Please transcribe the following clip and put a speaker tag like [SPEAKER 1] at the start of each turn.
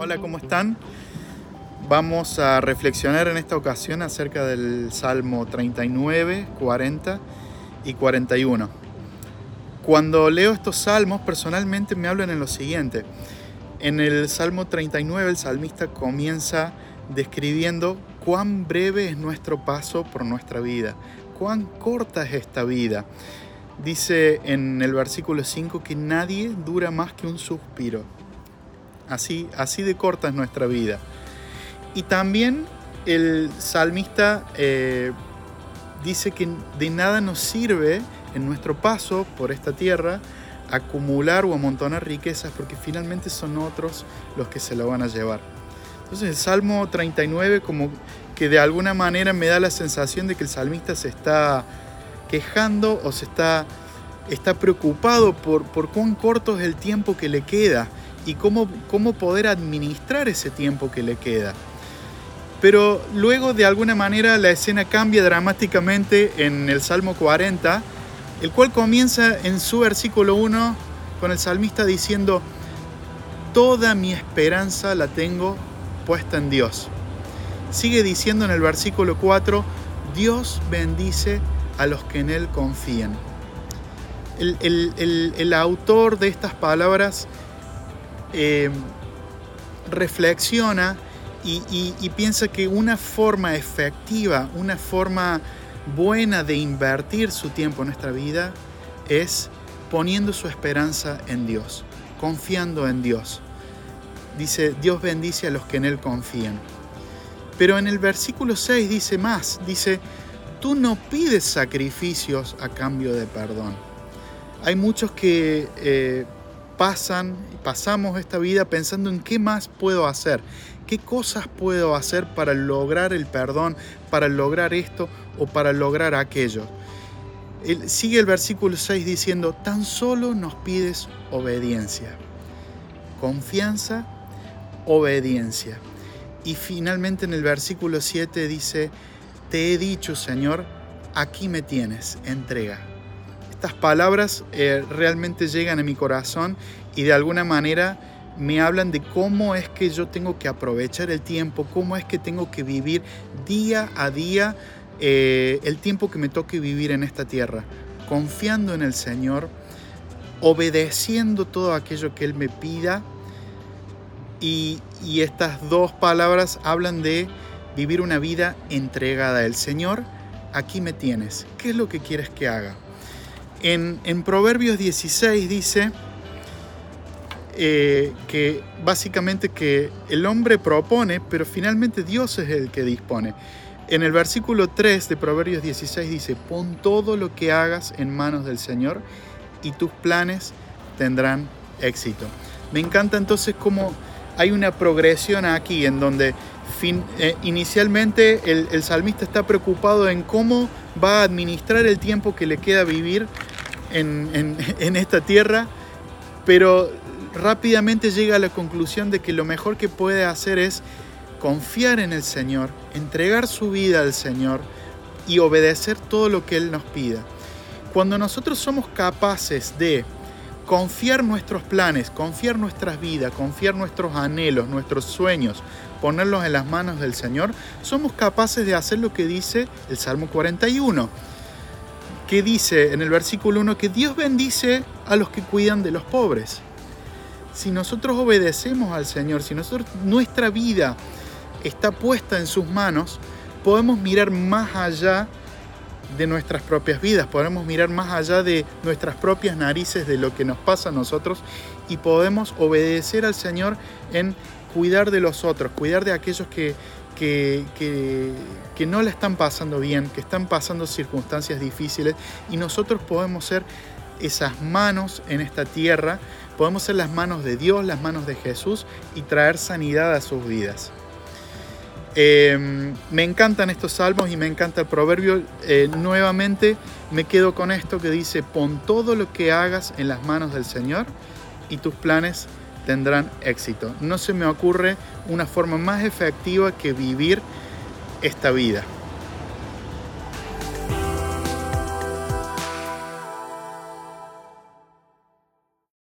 [SPEAKER 1] Hola, ¿cómo están? Vamos a reflexionar en esta ocasión acerca del Salmo 39, 40 y 41. Cuando leo estos salmos, personalmente me hablan en lo siguiente. En el Salmo 39, el salmista comienza describiendo cuán breve es nuestro paso por nuestra vida, cuán corta es esta vida. Dice en el versículo 5 que nadie dura más que un suspiro Así, así de corta es nuestra vida. Y también el salmista eh, dice que de nada nos sirve en nuestro paso por esta tierra acumular o amontonar riquezas porque finalmente son otros los que se lo van a llevar. Entonces el Salmo 39 como que de alguna manera me da la sensación de que el salmista se está quejando o se está, está preocupado por, por cuán corto es el tiempo que le queda y cómo, cómo poder administrar ese tiempo que le queda. Pero luego de alguna manera la escena cambia dramáticamente en el Salmo 40, el cual comienza en su versículo 1 con el salmista diciendo, Toda mi esperanza la tengo puesta en Dios. Sigue diciendo en el versículo 4, Dios bendice a los que en Él confían. El, el, el autor de estas palabras eh, reflexiona y, piensa que una forma efectiva, una forma buena de invertir su tiempo en nuestra vida es poniendo su esperanza en Dios, confiando en Dios. Dice, Dios bendice a los que en Él confían. Pero en el versículo 6 dice más, dice, tú no pides sacrificios a cambio de perdón. Hay muchos que eh, pasan, pasamos esta vida pensando en qué más puedo hacer, qué cosas puedo hacer para lograr el perdón, para lograr esto o para lograr aquello. sigue el versículo 6 diciendo, tan solo nos pides obediencia, confianza, obediencia. Y finalmente en el versículo 7 dice, te he dicho Señor, aquí me tienes, entrega estas palabras eh, realmente llegan a mi corazón y de alguna manera me hablan de cómo es que yo tengo que aprovechar el tiempo, cómo es que tengo que vivir día a día eh, el tiempo que me toque vivir en esta tierra, confiando en el Señor, obedeciendo todo aquello que Él me pida. Y, y estas dos palabras hablan de vivir una vida entregada al Señor. Aquí me tienes. ¿Qué es lo que quieres que haga? En, Proverbios 16 dice eh, que básicamente que el hombre propone, pero finalmente Dios es el que dispone. En el versículo 3 de Proverbios 16 dice, pon todo lo que hagas en manos del Señor y tus planes tendrán éxito. Me encanta entonces cómo hay una progresión aquí en donde eh, inicialmente el, el salmista está preocupado en cómo va a administrar el tiempo que le queda vivir en, esta tierra, pero rápidamente llega a la conclusión de que lo mejor que puede hacer es confiar en el Señor, entregar su vida al Señor y obedecer todo lo que Él nos pida. Cuando nosotros somos capaces de confiar nuestros planes, confiar nuestras vidas, confiar nuestros anhelos, nuestros sueños, ponerlos en las manos del Señor, somos capaces de hacer lo que dice el Salmo 41 que dice en el versículo 1 que Dios bendice a los que cuidan de los pobres. Si nosotros obedecemos al Señor, si nuestra vida está puesta en sus manos, podemos mirar más allá de nuestras propias vidas, podemos mirar más allá de nuestras propias narices, de lo que nos pasa a nosotros y podemos obedecer al Señor en cuidar de los otros, cuidar de aquellos que, que, no le están pasando bien, que están pasando circunstancias difíciles y nosotros podemos ser esas manos en esta tierra, podemos ser las manos de Dios, las manos de Jesús y traer sanidad a sus vidas. Em, me encantan estos salmos y me encanta el proverbio. Eh, nuevamente me quedo con esto que dice, pon todo lo que hagas en las manos del Señor y tus planes tendrán éxito. No se me ocurre una forma más efectiva que vivir esta vida.